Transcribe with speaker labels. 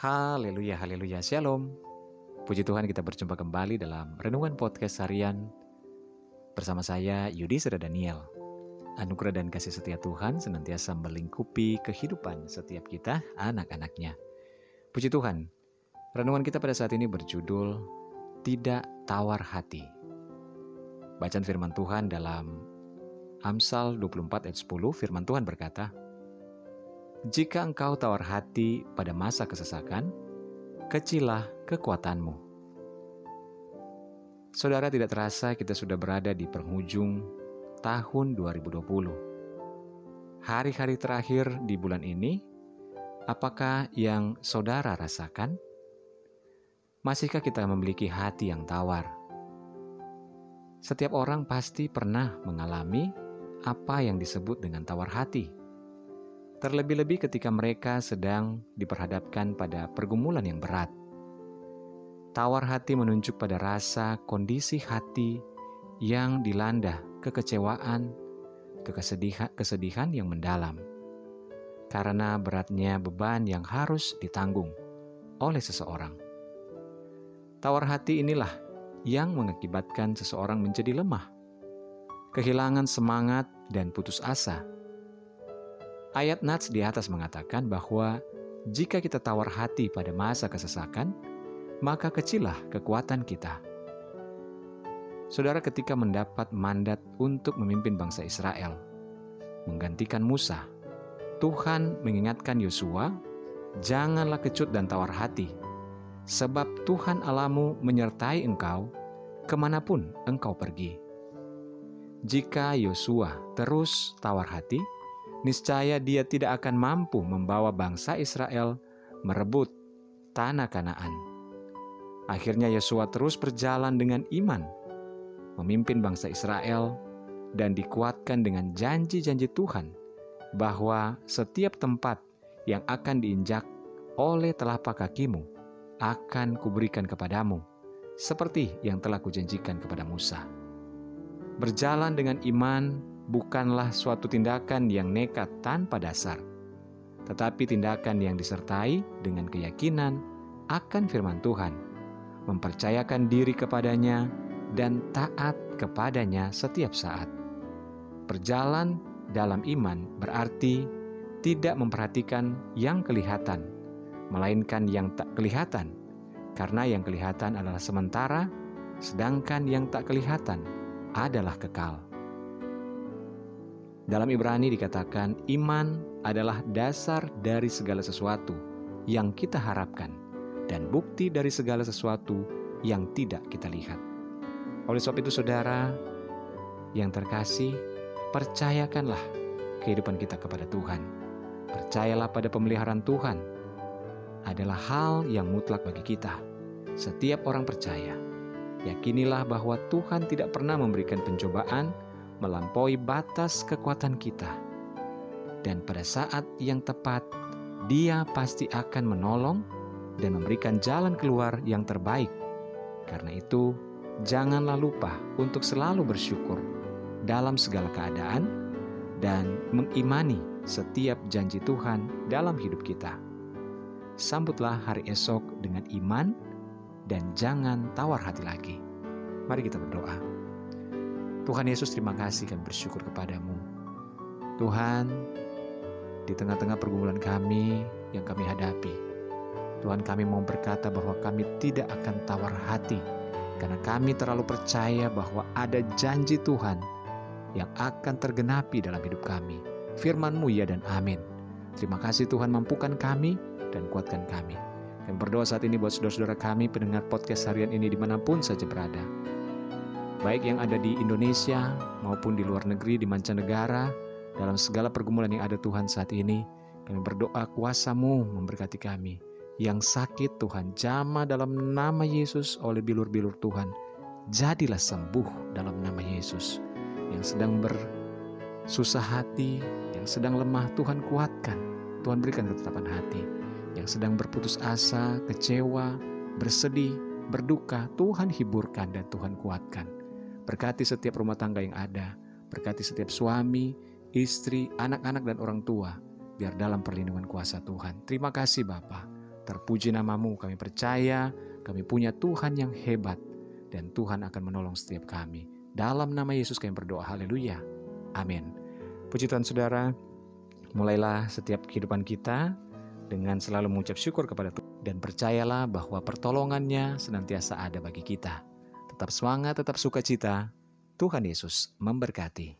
Speaker 1: Haleluya, haleluya, shalom. Puji Tuhan kita berjumpa kembali dalam Renungan Podcast Harian bersama saya Yudi Seda Daniel. Anugerah dan kasih setia Tuhan senantiasa melingkupi kehidupan setiap kita, anak-anaknya. Puji Tuhan, renungan kita pada saat ini berjudul Tidak Tawar Hati. Bacaan firman Tuhan dalam Amsal 24 ayat 10, firman Tuhan berkata, jika engkau tawar hati pada masa kesesakan, kecilah kekuatanmu. Saudara tidak terasa kita sudah berada di penghujung tahun 2020. Hari-hari terakhir di bulan ini, apakah yang saudara rasakan? Masihkah kita memiliki hati yang tawar? Setiap orang pasti pernah mengalami apa yang disebut dengan tawar hati terlebih-lebih ketika mereka sedang diperhadapkan pada pergumulan yang berat. Tawar hati menunjuk pada rasa kondisi hati yang dilanda kekecewaan, kekesedihan, kesedihan yang mendalam. Karena beratnya beban yang harus ditanggung oleh seseorang. Tawar hati inilah yang mengakibatkan seseorang menjadi lemah, kehilangan semangat dan putus asa Ayat Nats di atas mengatakan bahwa jika kita tawar hati pada masa kesesakan, maka kecilah kekuatan kita. Saudara ketika mendapat mandat untuk memimpin bangsa Israel, menggantikan Musa, Tuhan mengingatkan Yosua, janganlah kecut dan tawar hati, sebab Tuhan Alamu menyertai engkau ke mana pun engkau pergi. Jika Yosua terus tawar hati, niscaya dia tidak akan mampu membawa bangsa Israel merebut tanah Kanaan. Akhirnya Yosua terus berjalan dengan iman, memimpin bangsa Israel, dan dikuatkan dengan janji-janji Tuhan bahwa setiap tempat yang akan diinjak oleh telapak kakimu akan kuberikan kepadamu, seperti yang telah kujanjikan kepada Musa. Berjalan dengan iman bukanlah suatu tindakan yang nekat tanpa dasar, tetapi tindakan yang disertai dengan keyakinan akan firman Tuhan, mempercayakan diri kepadanya, dan taat kepadanya setiap saat. Berjalan dalam iman berarti tidak memperhatikan yang kelihatan, melainkan yang tak kelihatan, karena yang kelihatan adalah sementara, sedangkan yang tak kelihatan adalah kekal. Dalam Ibrani dikatakan iman adalah dasar dari segala sesuatu yang kita harapkan dan bukti dari segala sesuatu yang tidak kita lihat. Oleh sebab itu saudara yang terkasih, percayakanlah kehidupan kita kepada Tuhan. Percayalah pada pemeliharaan Tuhan adalah hal yang mutlak bagi kita. Setiap orang percaya. Yakinilah bahwa Tuhan tidak pernah memberikan pencobaan melampaui batas kekuatan kita. Dan pada saat yang tepat, Dia pasti akan menolong dan memberikan jalan keluar yang terbaik. Karena itu, janganlah lupa untuk selalu bersyukur dalam segala keadaan dan mengimani setiap janji Tuhan dalam hidup kita. Sambutlah hari esok dengan iman dan jangan tawar hati lagi. Mari kita berdoa. Tuhan Yesus terima kasih kami bersyukur kepadamu. Tuhan, di tengah-tengah pergumulan kami yang kami hadapi, Tuhan kami mau berkata bahwa kami tidak akan tawar hati karena kami terlalu percaya bahwa ada janji Tuhan yang akan tergenapi dalam hidup kami. Firman-Mu ya dan amin. Terima kasih Tuhan mampukan kami dan kuatkan kami. Kami berdoa saat ini buat saudara-saudara kami pendengar podcast harian ini di mana pun saja berada baik yang ada di Indonesia maupun di luar negeri, di mancanegara, dalam segala pergumulan yang ada Tuhan saat ini, kami berdoa kuasamu memberkati kami. Yang sakit Tuhan, jama dalam nama Yesus oleh bilur-bilur Tuhan. Jadilah sembuh dalam nama Yesus. Yang sedang bersusah hati, yang sedang lemah, Tuhan kuatkan. Tuhan berikan ketetapan hati. Yang sedang berputus asa, kecewa, bersedih, berduka, Tuhan hiburkan dan Tuhan kuatkan. Berkati setiap rumah tangga yang ada. Berkati setiap suami, istri, anak-anak, dan orang tua. Biar dalam perlindungan kuasa Tuhan. Terima kasih Bapa. Terpuji namamu, kami percaya kami punya Tuhan yang hebat dan Tuhan akan menolong setiap kami. Dalam nama Yesus kami berdoa, haleluya. Amin. Puji Tuhan saudara, mulailah setiap kehidupan kita dengan selalu mengucap syukur kepada Tuhan. Dan percayalah bahwa pertolongannya senantiasa ada bagi kita. Tetap semangat, tetap sukacita. Tuhan Yesus memberkati.